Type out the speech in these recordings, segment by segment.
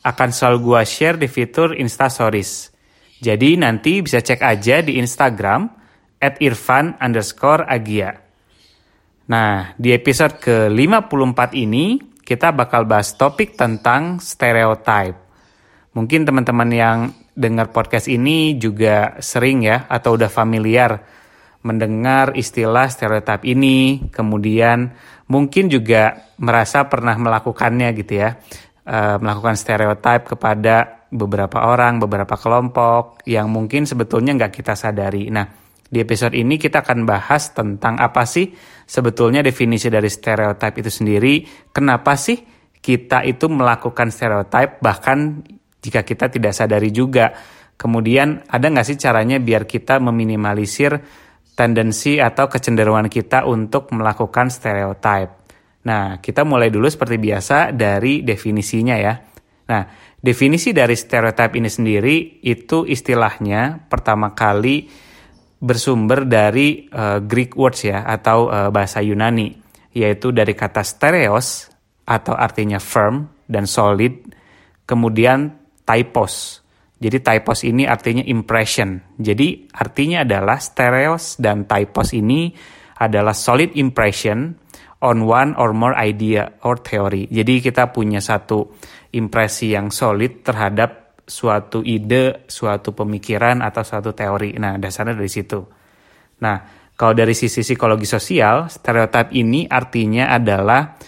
akan selalu gua share di fitur Insta Stories. Jadi nanti bisa cek aja di Instagram at irfan underscore agia. Nah, di episode ke-54 ini kita bakal bahas topik tentang stereotype. Mungkin teman-teman yang dengar podcast ini juga sering ya atau udah familiar mendengar istilah stereotype ini, kemudian mungkin juga merasa pernah melakukannya gitu ya uh, melakukan stereotip kepada beberapa orang, beberapa kelompok yang mungkin sebetulnya nggak kita sadari. Nah, di episode ini kita akan bahas tentang apa sih sebetulnya definisi dari stereotip itu sendiri, kenapa sih kita itu melakukan stereotip bahkan jika kita tidak sadari juga. Kemudian ada nggak sih caranya biar kita meminimalisir tendensi atau kecenderungan kita untuk melakukan stereotip. Nah, kita mulai dulu seperti biasa dari definisinya ya. Nah, definisi dari stereotype ini sendiri itu istilahnya pertama kali bersumber dari uh, Greek words ya atau uh, bahasa Yunani yaitu dari kata stereos atau artinya firm dan solid kemudian typos. Jadi typos ini artinya impression. Jadi artinya adalah stereos dan typos ini adalah solid impression on one or more idea or theory. Jadi kita punya satu impresi yang solid terhadap suatu ide, suatu pemikiran atau suatu teori. Nah, dasarnya dari situ. Nah, kalau dari sisi psikologi sosial, stereotip ini artinya adalah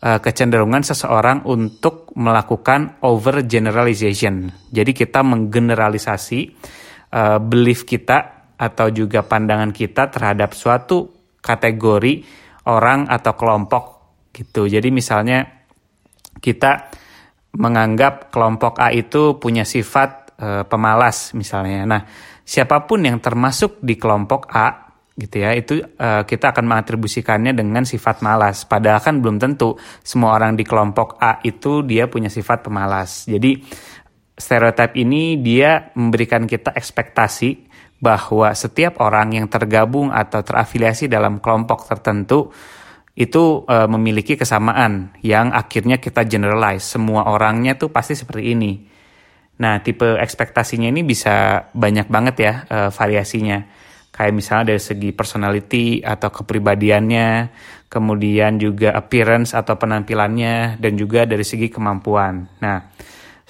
uh, kecenderungan seseorang untuk melakukan overgeneralization. Jadi kita menggeneralisasi uh, belief kita atau juga pandangan kita terhadap suatu kategori orang atau kelompok gitu. Jadi misalnya kita menganggap kelompok A itu punya sifat e, pemalas misalnya. Nah, siapa pun yang termasuk di kelompok A gitu ya, itu e, kita akan mengatribusikannya dengan sifat malas. Padahal kan belum tentu semua orang di kelompok A itu dia punya sifat pemalas. Jadi stereotip ini dia memberikan kita ekspektasi bahwa setiap orang yang tergabung atau terafiliasi dalam kelompok tertentu itu e, memiliki kesamaan yang akhirnya kita generalize semua orangnya tuh pasti seperti ini. Nah, tipe ekspektasinya ini bisa banyak banget ya e, variasinya. Kayak misalnya dari segi personality atau kepribadiannya, kemudian juga appearance atau penampilannya, dan juga dari segi kemampuan. Nah,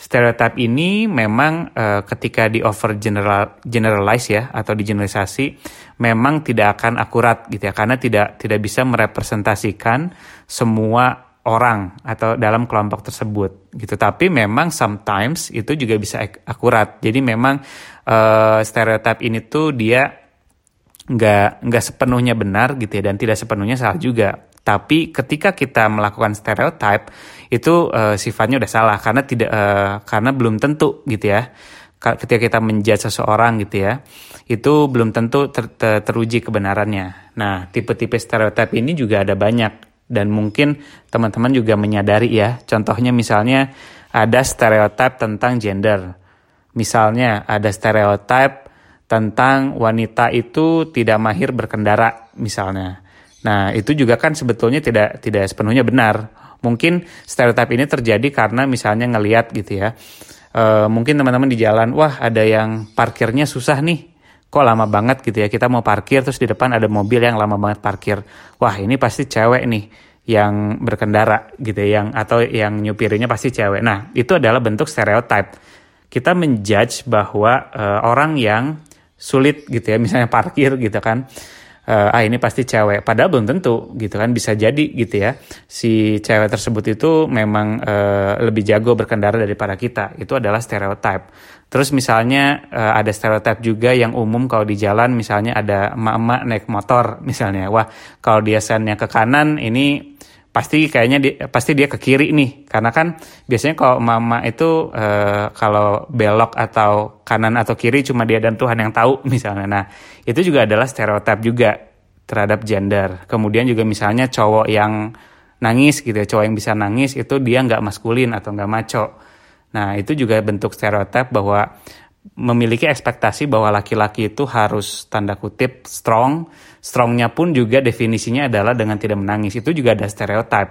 stereotip ini memang uh, ketika di over general generalize ya atau digeneralisasi memang tidak akan akurat gitu ya. Karena tidak tidak bisa merepresentasikan semua orang atau dalam kelompok tersebut gitu. Tapi memang sometimes itu juga bisa akurat. Jadi memang uh, stereotip ini tuh dia nggak nggak sepenuhnya benar gitu ya dan tidak sepenuhnya salah juga tapi ketika kita melakukan stereotip itu uh, sifatnya udah salah karena tidak uh, karena belum tentu gitu ya. Ketika kita menjudge seseorang gitu ya, itu belum tentu ter ter teruji kebenarannya. Nah, tipe-tipe stereotip ini juga ada banyak dan mungkin teman-teman juga menyadari ya. Contohnya misalnya ada stereotip tentang gender. Misalnya ada stereotip tentang wanita itu tidak mahir berkendara misalnya. Nah, itu juga kan sebetulnya tidak tidak sepenuhnya benar. Mungkin stereotip ini terjadi karena misalnya ngeliat gitu ya. E, mungkin teman-teman di jalan, wah ada yang parkirnya susah nih. Kok lama banget gitu ya. Kita mau parkir terus di depan ada mobil yang lama banget parkir. Wah, ini pasti cewek nih yang berkendara gitu ya, yang atau yang nyupirinya pasti cewek. Nah, itu adalah bentuk stereotip. Kita menjudge bahwa e, orang yang sulit gitu ya, misalnya parkir gitu kan uh, ah ini pasti cewek. Padahal belum tentu gitu kan bisa jadi gitu ya. Si cewek tersebut itu memang uh, lebih jago berkendara daripada kita. Itu adalah stereotip terus misalnya uh, ada stereotip juga yang umum kalau di jalan misalnya ada emak-emak naik motor misalnya. Wah kalau dia sennya ke kanan ini pasti kayaknya dia, pasti dia ke kiri nih. Karena kan biasanya kalau mama itu uh, kalau belok atau kanan atau kiri cuma dia dan Tuhan yang tahu misalnya. Nah itu juga adalah stereotip juga terhadap gender. Kemudian juga misalnya cowok yang nangis gitu ya cowok yang bisa nangis itu dia nggak maskulin atau nggak maco. Nah itu juga bentuk stereotip bahwa memiliki ekspektasi bahwa laki-laki itu harus tanda kutip strong. Strongnya pun juga definisinya adalah dengan tidak menangis. Itu juga ada stereotip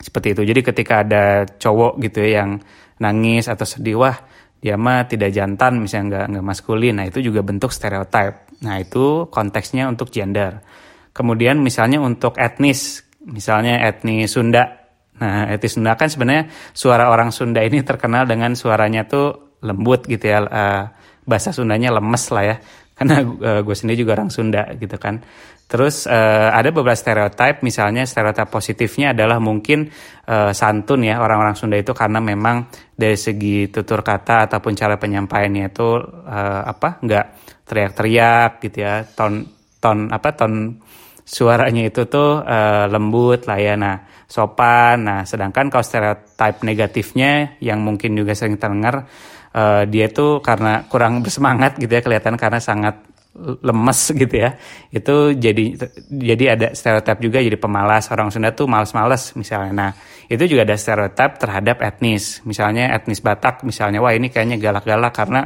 seperti itu. Jadi ketika ada cowok gitu ya yang nangis atau sedih, wah dia mah tidak jantan misalnya nggak nggak maskulin. Nah itu juga bentuk stereotip. Nah itu konteksnya untuk gender. Kemudian misalnya untuk etnis, misalnya etnis Sunda. Nah etnis Sunda kan sebenarnya suara orang Sunda ini terkenal dengan suaranya tuh lembut gitu ya uh, bahasa Sundanya lemes lah ya. Karena uh, gue sendiri juga orang Sunda gitu kan. Terus uh, ada beberapa stereotip misalnya stereotip positifnya adalah mungkin uh, santun ya orang-orang Sunda itu karena memang dari segi tutur kata ataupun cara penyampaiannya itu uh, apa nggak teriak-teriak gitu ya. Ton ton apa ton suaranya itu tuh uh, lembut lah ya. Nah sopan. Nah sedangkan kalau stereotip negatifnya yang mungkin juga sering terdengar uh, dia tuh karena kurang bersemangat gitu ya kelihatan karena sangat lemes gitu ya. Itu jadi jadi ada stereotip juga jadi pemalas. Orang Sunda tuh males-males misalnya. Nah itu juga ada stereotip terhadap etnis. Misalnya etnis Batak misalnya wah ini kayaknya galak-galak karena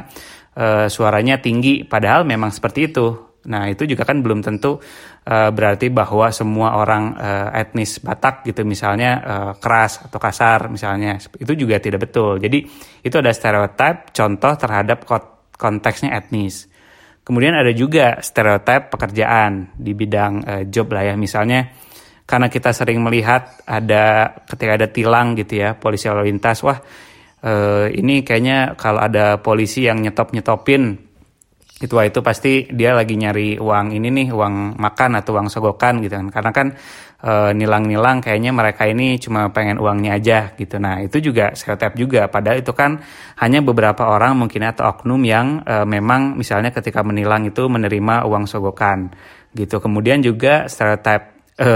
uh, suaranya tinggi. Padahal memang seperti itu Nah, itu juga kan belum tentu uh, berarti bahwa semua orang uh, etnis Batak gitu misalnya uh, keras atau kasar misalnya. Itu juga tidak betul. Jadi, itu ada stereotip contoh terhadap konteksnya etnis. Kemudian ada juga stereotip pekerjaan di bidang uh, job lah ya. Misalnya karena kita sering melihat ada ketika ada tilang gitu ya, polisi lalu lintas, wah uh, ini kayaknya kalau ada polisi yang nyetop-nyetopin itu itu pasti dia lagi nyari uang ini nih uang makan atau uang sogokan gitu kan. Karena kan e, nilang-nilang kayaknya mereka ini cuma pengen uangnya aja gitu. Nah itu juga stereotip juga. Padahal itu kan hanya beberapa orang mungkin atau oknum yang e, memang misalnya ketika menilang itu menerima uang sogokan gitu. Kemudian juga stereotip e,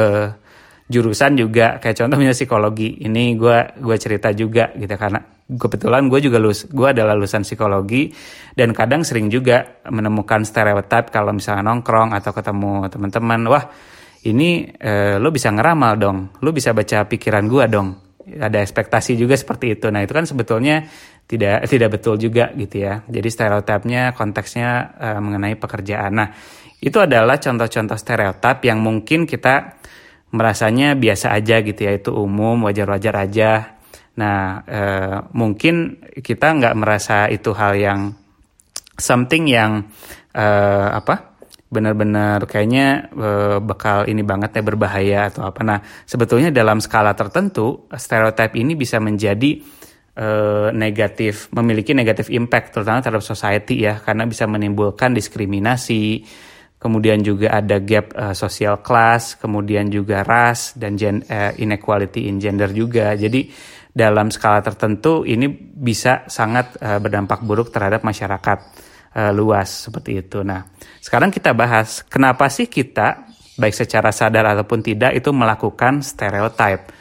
jurusan juga kayak contohnya psikologi. Ini gue gue cerita juga gitu karena kebetulan gue juga lulus gue adalah lulusan psikologi dan kadang sering juga menemukan stereotip kalau misalnya nongkrong atau ketemu teman-teman wah ini eh, lo bisa ngeramal dong lo bisa baca pikiran gue dong. Ada ekspektasi juga seperti itu. Nah itu kan sebetulnya tidak tidak betul juga gitu ya. Jadi stereotipnya konteksnya eh, mengenai pekerjaan. Nah itu adalah contoh-contoh stereotip yang mungkin kita merasanya biasa aja gitu ya itu umum wajar-wajar aja. Nah eh, mungkin kita nggak merasa itu hal yang something yang eh, apa benar-benar kayaknya eh, bakal ini banget ya berbahaya atau apa. Nah sebetulnya dalam skala tertentu stereotip ini bisa menjadi negatif memiliki negatif impact terutama terhadap society ya karena bisa menimbulkan diskriminasi kemudian juga ada gap uh, social class, kemudian juga ras dan gen, uh, inequality in gender juga. Jadi dalam skala tertentu ini bisa sangat uh, berdampak buruk terhadap masyarakat uh, luas seperti itu. Nah, sekarang kita bahas kenapa sih kita baik secara sadar ataupun tidak itu melakukan stereotip.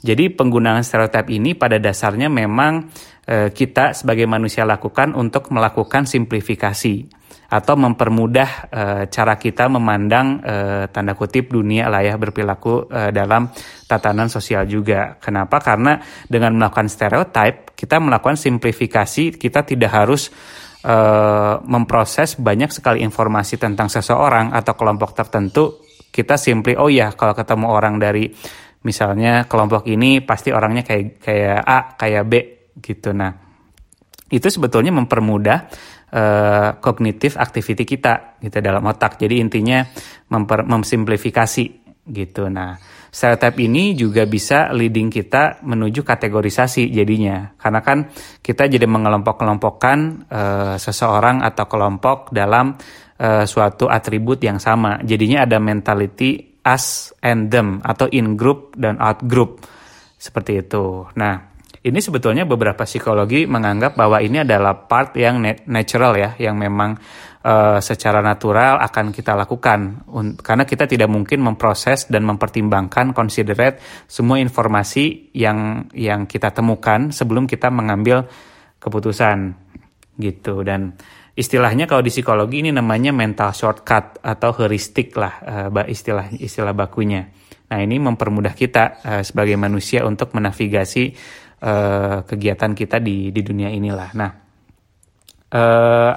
Jadi penggunaan stereotip ini pada dasarnya memang kita sebagai manusia lakukan untuk melakukan simplifikasi atau mempermudah uh, cara kita memandang uh, tanda kutip dunia lah ya berperilaku uh, dalam tatanan sosial juga. Kenapa? Karena dengan melakukan stereotip kita melakukan simplifikasi, kita tidak harus uh, memproses banyak sekali informasi tentang seseorang atau kelompok tertentu. Kita simply oh ya kalau ketemu orang dari misalnya kelompok ini pasti orangnya kayak kayak A, kayak B gitu. Nah, itu sebetulnya mempermudah uh, kognitif activity kita gitu dalam otak. Jadi intinya memper, memsimplifikasi gitu. Nah, stereotip ini juga bisa leading kita menuju kategorisasi jadinya. Karena kan kita jadi mengelompok-kelompokkan uh, seseorang atau kelompok dalam uh, suatu atribut yang sama. Jadinya ada mentality us and them atau in group dan out group. Seperti itu. Nah, ini sebetulnya beberapa psikologi menganggap bahwa ini adalah part yang natural ya, yang memang uh, secara natural akan kita lakukan. Karena kita tidak mungkin memproses dan mempertimbangkan considerate semua informasi yang yang kita temukan sebelum kita mengambil keputusan. Gitu. Dan istilahnya kalau di psikologi ini namanya mental shortcut atau heuristik lah uh, istilah istilah bakunya. Nah ini mempermudah kita uh, sebagai manusia untuk menavigasi uh, kegiatan kita di di dunia inilah. Nah uh,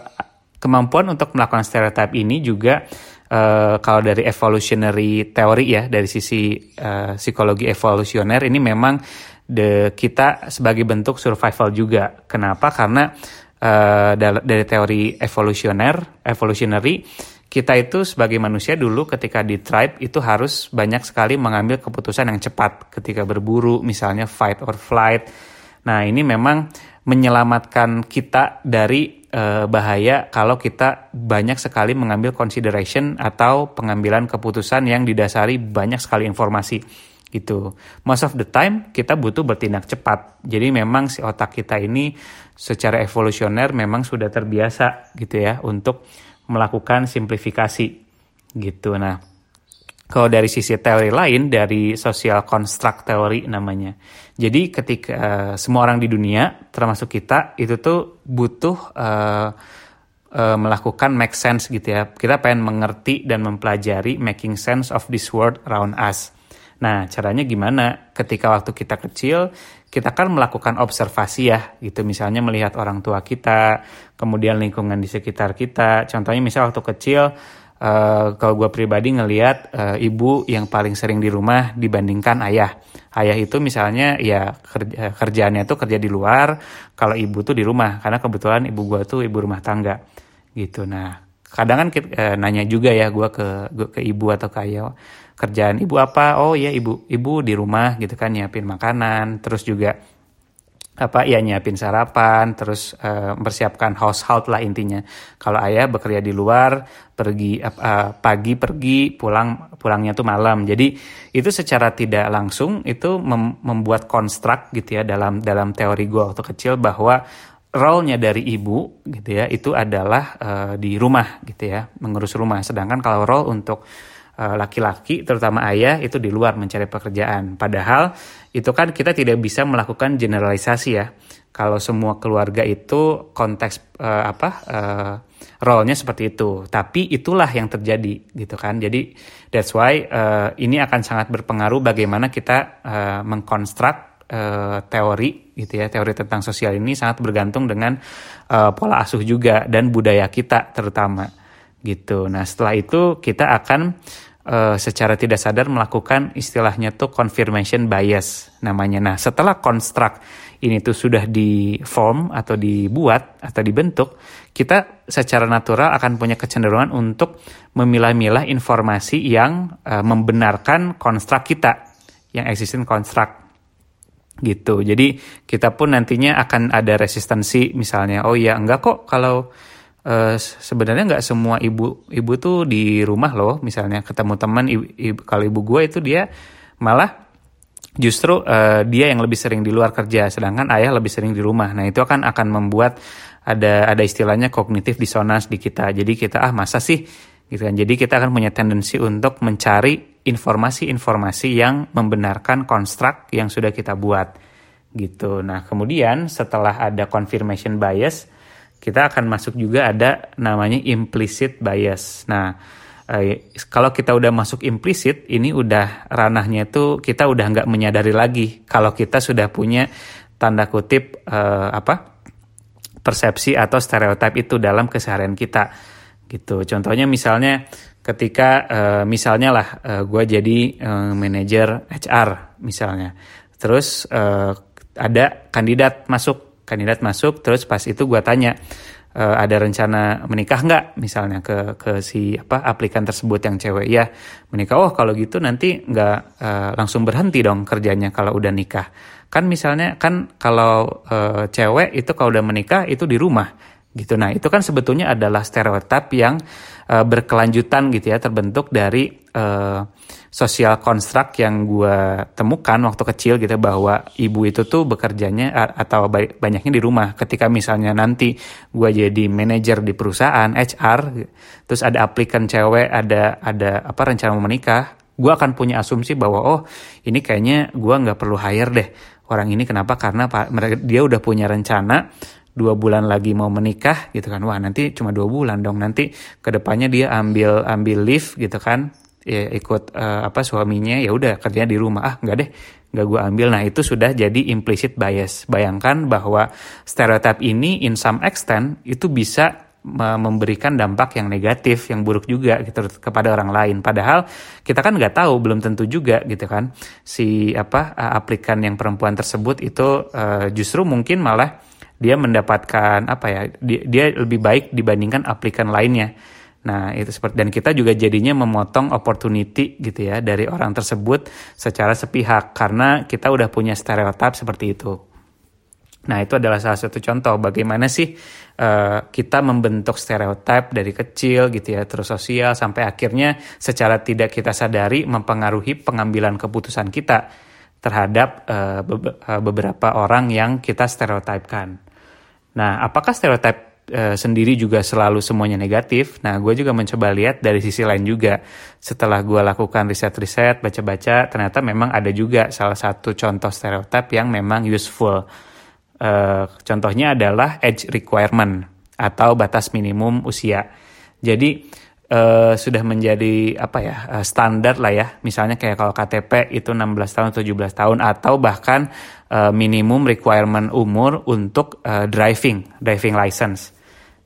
kemampuan untuk melakukan stereotip ini juga uh, kalau dari evolutionary teori ya dari sisi uh, psikologi evolusioner ini memang the kita sebagai bentuk survival juga. Kenapa? Karena uh, dari teori evolusioner evolutionary kita itu sebagai manusia dulu ketika di tribe itu harus banyak sekali mengambil keputusan yang cepat ketika berburu misalnya fight or flight. Nah, ini memang menyelamatkan kita dari uh, bahaya kalau kita banyak sekali mengambil consideration atau pengambilan keputusan yang didasari banyak sekali informasi gitu. Most of the time kita butuh bertindak cepat. Jadi memang si otak kita ini secara evolusioner memang sudah terbiasa gitu ya untuk melakukan simplifikasi gitu. Nah, kalau dari sisi teori lain dari social construct teori namanya. Jadi ketika uh, semua orang di dunia termasuk kita itu tuh butuh uh, melakukan make sense gitu ya. Kita pengen mengerti dan mempelajari making sense of this world around us. Nah, caranya gimana? Ketika waktu kita kecil, kita kan melakukan observasi ya, gitu. Misalnya melihat orang tua kita, kemudian lingkungan di sekitar kita. Contohnya misal waktu kecil, uh, kalau gue pribadi ngelihat uh, ibu yang paling sering di rumah dibandingkan ayah. Ayah itu misalnya ya kerja, kerjaannya tuh kerja di luar, kalau ibu tuh di rumah. Karena kebetulan ibu gue tuh ibu rumah tangga, gitu. Nah, kadang kan kita, uh, nanya juga ya gue ke ke ibu atau ke ayah kerjaan ibu apa? Oh ya ibu ibu di rumah gitu kan nyiapin makanan terus juga apa ya nyiapin sarapan terus uh, household lah intinya. Kalau ayah bekerja di luar pergi uh, pagi pergi pulang pulangnya tuh malam. Jadi itu secara tidak langsung itu mem membuat konstruk gitu ya dalam dalam teori gue waktu kecil bahwa role-nya dari ibu gitu ya itu adalah uh, di rumah gitu ya mengurus rumah. Sedangkan kalau role untuk laki-laki terutama ayah itu di luar mencari pekerjaan. Padahal itu kan kita tidak bisa melakukan generalisasi ya. Kalau semua keluarga itu konteks uh, apa uh, role-nya seperti itu. Tapi itulah yang terjadi gitu kan. Jadi that's why uh, ini akan sangat berpengaruh bagaimana kita uh, mengkonstruk uh, teori gitu ya. Teori tentang sosial ini sangat bergantung dengan uh, pola asuh juga dan budaya kita terutama gitu. Nah setelah itu kita akan uh, secara tidak sadar melakukan istilahnya tuh confirmation bias namanya. Nah setelah konstruk ini tuh sudah di form atau dibuat atau dibentuk, kita secara natural akan punya kecenderungan untuk memilah-milah informasi yang uh, membenarkan konstruk kita yang existing konstruk gitu. Jadi kita pun nantinya akan ada resistensi misalnya, oh ya enggak kok kalau uh, sebenarnya nggak semua ibu ibu tuh di rumah loh. Misalnya ketemu teman kalau ibu gue itu dia malah justru uh, dia yang lebih sering di luar kerja sedangkan ayah lebih sering di rumah. Nah itu akan akan membuat ada ada istilahnya kognitif disonans di kita. Jadi kita ah masa sih? Gitu kan. Jadi kita akan punya tendensi untuk mencari informasi-informasi yang membenarkan konstruk yang sudah kita buat. Gitu. Nah kemudian setelah ada confirmation bias kita akan masuk juga ada namanya implicit bias. Nah, eh, kalau kita udah masuk implicit, ini udah ranahnya itu kita udah nggak menyadari lagi kalau kita sudah punya tanda kutip eh, apa persepsi atau stereotip itu dalam keseharian kita gitu. Contohnya misalnya ketika eh, misalnya lah eh, gue jadi eh, manajer HR misalnya, terus eh, ada kandidat masuk kandidat masuk terus pas itu gue tanya e, ada rencana menikah nggak? Misalnya ke ke si apa aplikan tersebut yang cewek. Ya menikah. Oh kalau gitu nanti nggak e, langsung berhenti dong kerjanya kalau udah nikah. Kan misalnya kan kalau e, cewek itu kalau udah menikah itu di rumah gitu. Nah itu kan sebetulnya adalah stereotip yang e, berkelanjutan gitu ya terbentuk dari e, sosial konstruk yang gue temukan waktu kecil gitu bahwa ibu itu tuh bekerjanya atau banyaknya di rumah. Ketika misalnya nanti gue jadi manajer di perusahaan HR, terus ada aplikan cewek, ada ada apa rencana mau menikah, gue akan punya asumsi bahwa oh ini kayaknya gue nggak perlu hire deh orang ini. Kenapa? Karena dia udah punya rencana dua bulan lagi mau menikah gitu kan. Wah nanti cuma dua bulan dong. Nanti ke depannya dia ambil ambil leave gitu kan ya ikut uh, apa suaminya ya udah kerjanya di rumah. Ah nggak deh nggak gue ambil. Nah itu sudah jadi implicit bias. Bayangkan bahwa stereotip ini in some extent itu bisa memberikan dampak yang negatif yang buruk juga gitu kepada orang lain. Padahal kita kan nggak tahu belum tentu juga gitu kan. Si apa aplikan yang perempuan tersebut itu uh, justru mungkin malah dia mendapatkan apa ya dia, dia lebih baik dibandingkan aplikan lainnya Nah, itu seperti dan kita juga jadinya memotong opportunity gitu ya dari orang tersebut secara sepihak karena kita udah punya stereotip seperti itu. Nah, itu adalah salah satu contoh bagaimana sih uh, kita membentuk stereotip dari kecil gitu ya, terus sosial sampai akhirnya secara tidak kita sadari mempengaruhi pengambilan keputusan kita terhadap uh, beberapa orang yang kita stereotipkan. Nah, apakah stereotip e, sendiri juga selalu semuanya negatif. Nah, gue juga mencoba lihat dari sisi lain juga. Setelah gue lakukan riset-riset, baca-baca, ternyata memang ada juga salah satu contoh stereotip yang memang useful. E, contohnya adalah age requirement atau batas minimum usia. Jadi Uh, sudah menjadi apa ya uh, standar lah ya misalnya kayak kalau KTP itu 16 tahun 17 tahun atau bahkan uh, minimum requirement umur untuk uh, driving driving license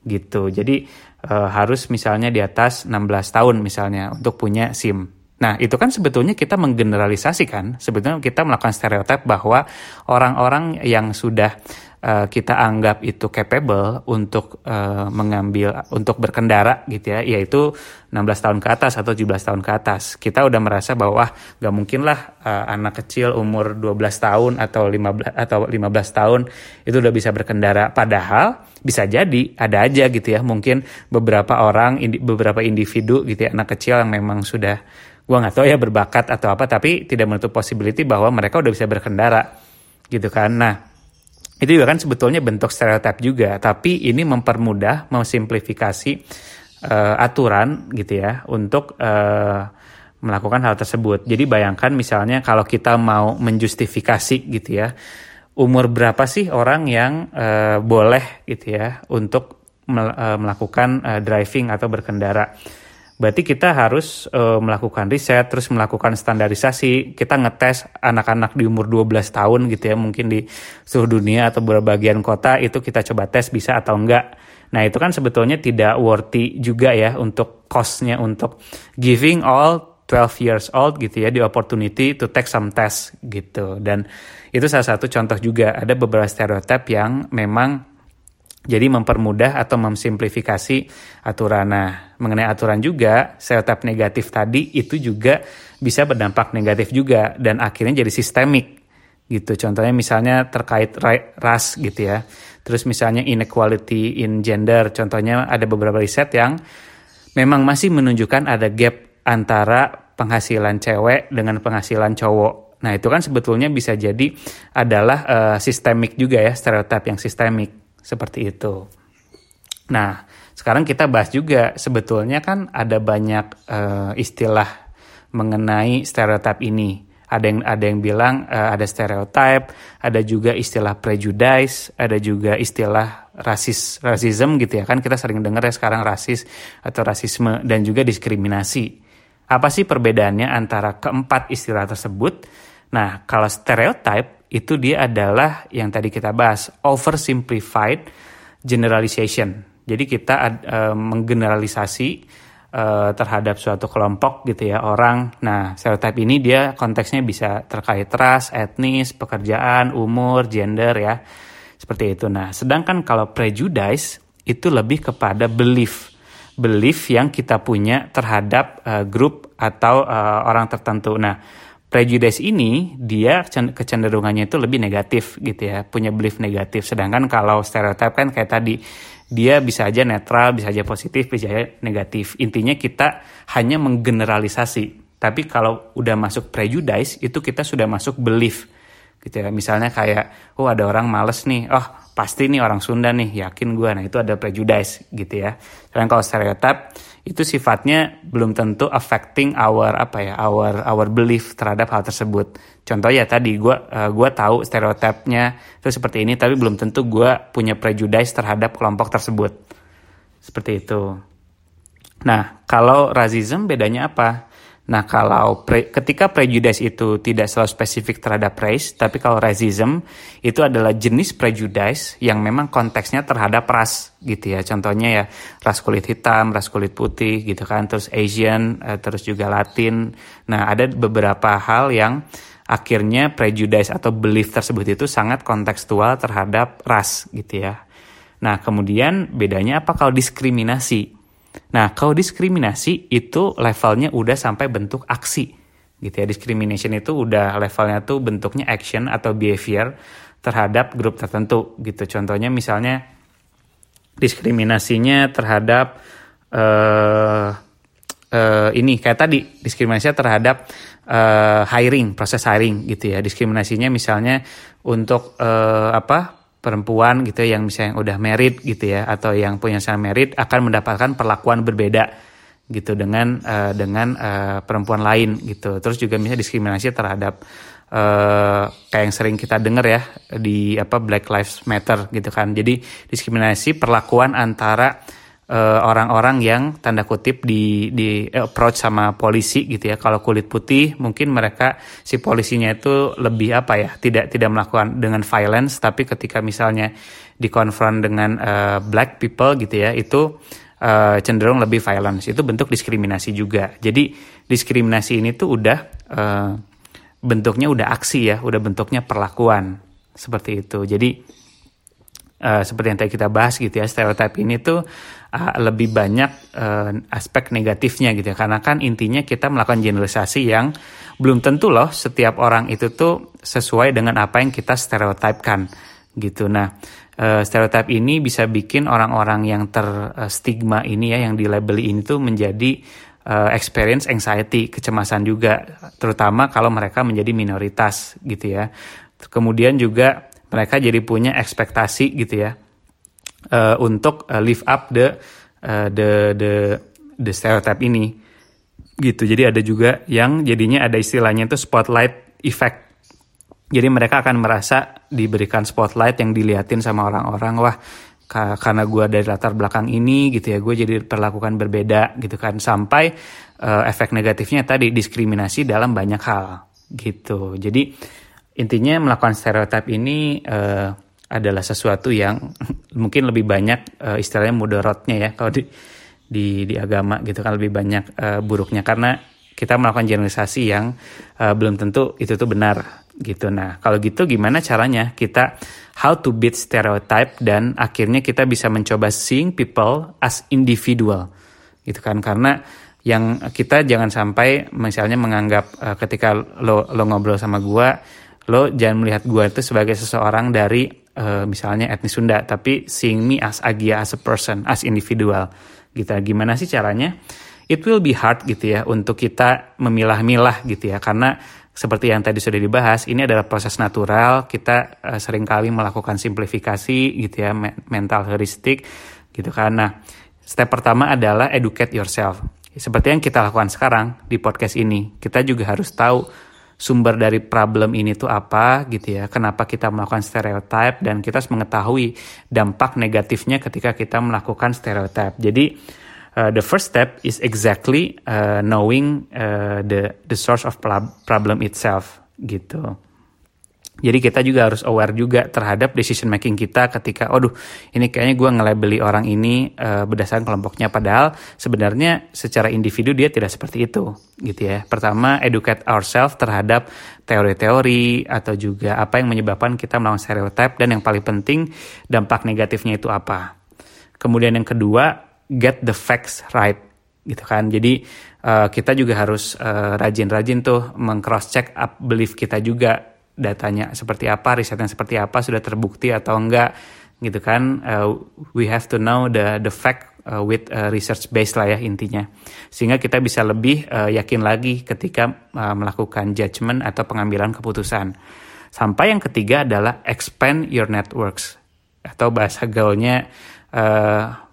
gitu. Jadi uh, harus misalnya di atas 16 tahun misalnya untuk punya SIM. Nah, itu kan sebetulnya kita menggeneralisasikan, sebetulnya kita melakukan stereotip bahwa orang-orang yang sudah uh, kita anggap itu capable untuk uh, mengambil untuk berkendara gitu ya yaitu 16 tahun ke atas atau 17 tahun ke atas. Kita udah merasa bahwa gak mungkin lah uh, anak kecil umur 12 tahun atau 15 atau 15 tahun itu udah bisa berkendara. Padahal bisa jadi ada aja gitu ya mungkin beberapa orang indi, beberapa individu gitu ya anak kecil yang memang sudah gua nggak tahu ya berbakat atau apa tapi tidak menutup possibility bahwa mereka udah bisa berkendara gitu kan. Nah itu juga kan sebetulnya bentuk stereotip juga, tapi ini mempermudah, memsimplifikasi uh, aturan gitu ya untuk uh, melakukan hal tersebut. Jadi bayangkan misalnya kalau kita mau menjustifikasi gitu ya, umur berapa sih orang yang uh, boleh gitu ya untuk melakukan uh, driving atau berkendara berarti kita harus uh, melakukan riset terus melakukan standarisasi. Kita ngetes anak-anak di umur 12 tahun gitu ya mungkin di seluruh dunia atau beberapa bagian kota itu kita coba tes bisa atau enggak. Nah itu kan sebetulnya tidak worthy juga ya untuk costnya untuk giving all 12 years old gitu ya di opportunity to take some test gitu. Dan itu salah satu contoh juga. Ada beberapa stereotip yang memang jadi mempermudah atau memsimplifikasi aturan. Nah, mengenai aturan juga, stereotip negatif tadi itu juga bisa berdampak negatif juga dan akhirnya jadi sistemik gitu. Contohnya misalnya terkait ras gitu ya. Terus misalnya inequality in gender, contohnya ada beberapa riset yang memang masih menunjukkan ada gap antara penghasilan cewek dengan penghasilan cowok. Nah, itu kan sebetulnya bisa jadi adalah uh, sistemik juga ya, stereotip yang sistemik seperti itu. Nah, sekarang kita bahas juga sebetulnya kan ada banyak uh, istilah mengenai stereotip ini. Ada yang ada yang bilang uh, ada stereotip, ada juga istilah prejudice, ada juga istilah rasis rasism gitu ya kan kita sering dengar ya sekarang rasis atau rasisme dan juga diskriminasi. Apa sih perbedaannya antara keempat istilah tersebut? Nah, kalau stereotip itu dia adalah yang tadi kita bahas oversimplified generalization. Jadi kita uh, menggeneralisasi uh, terhadap suatu kelompok gitu ya orang. Nah, stereotip ini dia konteksnya bisa terkait ras, etnis, pekerjaan, umur, gender ya. Seperti itu. Nah, sedangkan kalau prejudice itu lebih kepada belief. Belief yang kita punya terhadap uh, grup atau uh, orang tertentu. Nah, prejudice ini dia kecenderungannya itu lebih negatif gitu ya, punya belief negatif. Sedangkan kalau stereotip kan kayak tadi dia bisa aja netral, bisa aja positif, bisa aja negatif. Intinya kita hanya menggeneralisasi Tapi kalau udah masuk prejudice itu kita sudah masuk belief gitu ya. Misalnya kayak oh ada orang males nih, oh pasti nih orang Sunda nih, yakin gue. Nah itu ada prejudice gitu ya. Dan kalau stereotip itu sifatnya belum tentu affecting our apa ya, our our belief terhadap hal tersebut. Contoh ya tadi gue uh, gua tahu stereotipnya itu seperti ini, tapi belum tentu gue punya prejudice terhadap kelompok tersebut. Seperti itu. Nah, kalau racism bedanya apa? Nah, kalau pre, ketika prejudice itu tidak selalu spesifik terhadap race, tapi kalau racism itu adalah jenis prejudice yang memang konteksnya terhadap ras gitu ya. Contohnya ya ras kulit hitam, ras kulit putih gitu kan, terus Asian, eh, terus juga Latin. Nah, ada beberapa hal yang akhirnya prejudice atau belief tersebut itu sangat kontekstual terhadap ras gitu ya. Nah, kemudian bedanya apa kalau diskriminasi? Nah, kalau diskriminasi itu levelnya udah sampai bentuk aksi. Gitu ya, discrimination itu udah levelnya tuh bentuknya action atau behavior terhadap grup tertentu gitu. Contohnya misalnya diskriminasinya terhadap uh, uh, ini kayak tadi diskriminasinya terhadap uh, hiring, proses hiring gitu ya. Diskriminasinya misalnya untuk uh, apa? Perempuan gitu ya, yang misalnya udah merit gitu ya atau yang punya sana merit akan mendapatkan perlakuan berbeda gitu dengan uh, dengan uh, perempuan lain gitu. Terus juga misalnya diskriminasi terhadap uh, kayak yang sering kita dengar ya di apa Black Lives Matter gitu kan. Jadi diskriminasi perlakuan antara orang-orang uh, yang tanda kutip di di approach sama polisi gitu ya. Kalau kulit putih mungkin mereka si polisinya itu lebih apa ya, tidak tidak melakukan dengan violence tapi ketika misalnya dikonfront dengan uh, black people gitu ya, itu uh, cenderung lebih violence. Itu bentuk diskriminasi juga. Jadi diskriminasi ini tuh udah uh, bentuknya udah aksi ya, udah bentuknya perlakuan seperti itu. Jadi uh, seperti yang tadi kita bahas gitu ya stereotip ini tuh uh, lebih banyak uh, aspek negatifnya gitu ya. Karena kan intinya kita melakukan generalisasi yang belum tentu loh setiap orang itu tuh sesuai dengan apa yang kita stereotipkan gitu. Nah uh, stereotip ini bisa bikin orang-orang yang terstigma ini ya yang dilabeli ini tuh menjadi uh, experience anxiety kecemasan juga terutama kalau mereka menjadi minoritas gitu ya. Kemudian juga mereka jadi punya ekspektasi gitu ya uh, untuk uh, live up the uh, the the the stereotype ini. Gitu. Jadi ada juga yang jadinya ada istilahnya itu spotlight effect. Jadi mereka akan merasa diberikan spotlight yang diliatin sama orang-orang wah karena gue dari latar belakang ini gitu ya. Gue jadi perlakukan berbeda gitu kan. Sampai uh, efek negatifnya tadi diskriminasi dalam banyak hal. Gitu. Jadi intinya melakukan stereotip ini uh, adalah sesuatu yang mungkin lebih banyak uh, istilahnya mudorotnya ya kalau di, di di agama gitu kan lebih banyak uh, buruknya karena kita melakukan generalisasi yang uh, belum tentu itu tuh benar gitu. Nah, kalau gitu gimana caranya kita how to beat stereotype dan akhirnya kita bisa mencoba seeing people as individual. Gitu kan karena yang kita jangan sampai misalnya menganggap uh, ketika lo lo ngobrol sama gua lo jangan melihat gue itu sebagai seseorang dari uh, misalnya etnis Sunda tapi seeing me as Agia as a person as individual gitu gimana sih caranya? It will be hard gitu ya untuk kita memilah-milah gitu ya karena seperti yang tadi sudah dibahas ini adalah proses natural kita uh, sering kali melakukan simplifikasi gitu ya mental heuristik gitu nah step pertama adalah educate yourself. Seperti yang kita lakukan sekarang di podcast ini kita juga harus tahu sumber dari problem ini tuh apa gitu ya. Kenapa kita melakukan stereotip dan kita harus mengetahui dampak negatifnya ketika kita melakukan stereotip. Jadi uh, the first step is exactly uh, knowing uh, the the source of problem itself gitu. Jadi kita juga harus aware juga terhadap decision making kita ketika, aduh ini kayaknya gue ngelabeli orang ini uh, berdasarkan kelompoknya. Padahal sebenarnya secara individu dia tidak seperti itu gitu ya. Pertama, educate ourselves terhadap teori-teori atau juga apa yang menyebabkan kita melawan stereotip dan yang paling penting dampak negatifnya itu apa. Kemudian yang kedua, get the facts right gitu kan. Jadi uh, kita juga harus eh, rajin-rajin uh, tuh mengcross check up belief kita juga datanya seperti apa, risetnya seperti apa, sudah terbukti atau enggak gitu kan. Uh, we have to know the the fact uh, with uh, research based lah ya intinya. Sehingga kita bisa lebih uh, yakin lagi ketika uh, melakukan judgment atau pengambilan keputusan. Sampai yang ketiga adalah expand your networks atau bahasa gaulnya uh,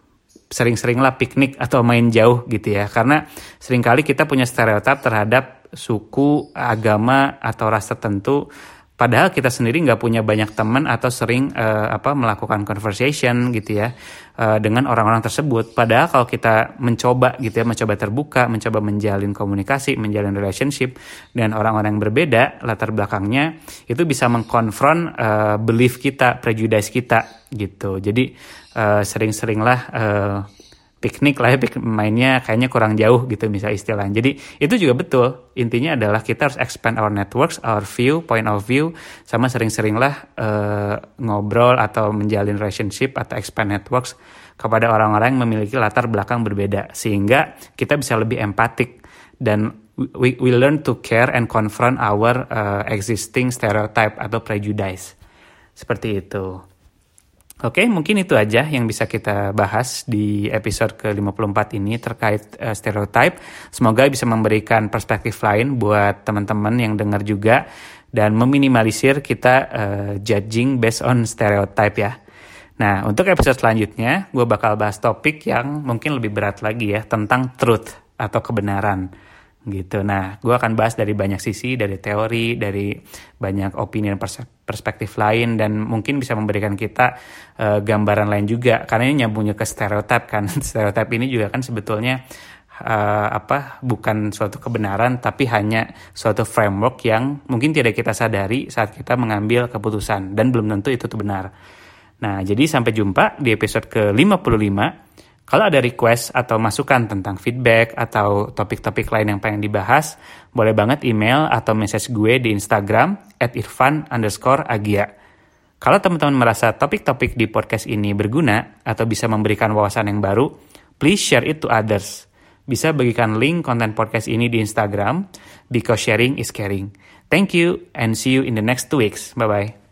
sering-seringlah piknik atau main jauh gitu ya. Karena sering kali kita punya stereotip terhadap suku, agama atau ras tertentu Padahal kita sendiri nggak punya banyak teman atau sering uh, apa melakukan conversation gitu ya uh, dengan orang-orang tersebut. Padahal kalau kita mencoba gitu ya, mencoba terbuka, mencoba menjalin komunikasi, menjalin relationship dengan orang-orang yang berbeda latar belakangnya, itu bisa mengkonfront uh, belief kita, prejudice kita gitu. Jadi uh, sering-seringlah uh, piknik lah ya mainnya kayaknya kurang jauh gitu misalnya istilahnya. Jadi itu juga betul. Intinya adalah kita harus expand our networks, our view, point of view, sama sering-seringlah uh, ngobrol atau menjalin relationship atau expand networks kepada orang-orang yang memiliki latar belakang berbeda sehingga kita bisa lebih empatik dan we, we learn to care and confront our uh, existing stereotype atau prejudice. Seperti itu. Oke, mungkin itu aja yang bisa kita bahas di episode ke-54 ini terkait uh, stereotype. Semoga bisa memberikan perspektif lain buat teman-teman yang dengar juga dan meminimalisir kita uh, judging based on stereotype ya. Nah, untuk episode selanjutnya, gue bakal bahas topik yang mungkin lebih berat lagi ya, tentang truth atau kebenaran gitu. Nah, gue akan bahas dari banyak sisi, dari teori, dari banyak opini dan perspektif lain, dan mungkin bisa memberikan kita uh, gambaran lain juga, karena ini nyambungnya ke stereotip kan. stereotip ini juga kan sebetulnya uh, apa bukan suatu kebenaran, tapi hanya suatu framework yang mungkin tidak kita sadari saat kita mengambil keputusan, dan belum tentu itu benar. Nah, jadi sampai jumpa di episode ke-55. Kalau ada request atau masukan tentang feedback atau topik-topik lain yang pengen dibahas, boleh banget email atau message gue di Instagram at irfan underscore agia. Kalau teman-teman merasa topik-topik di podcast ini berguna atau bisa memberikan wawasan yang baru, please share it to others. Bisa bagikan link konten podcast ini di Instagram, because sharing is caring. Thank you and see you in the next two weeks. Bye-bye.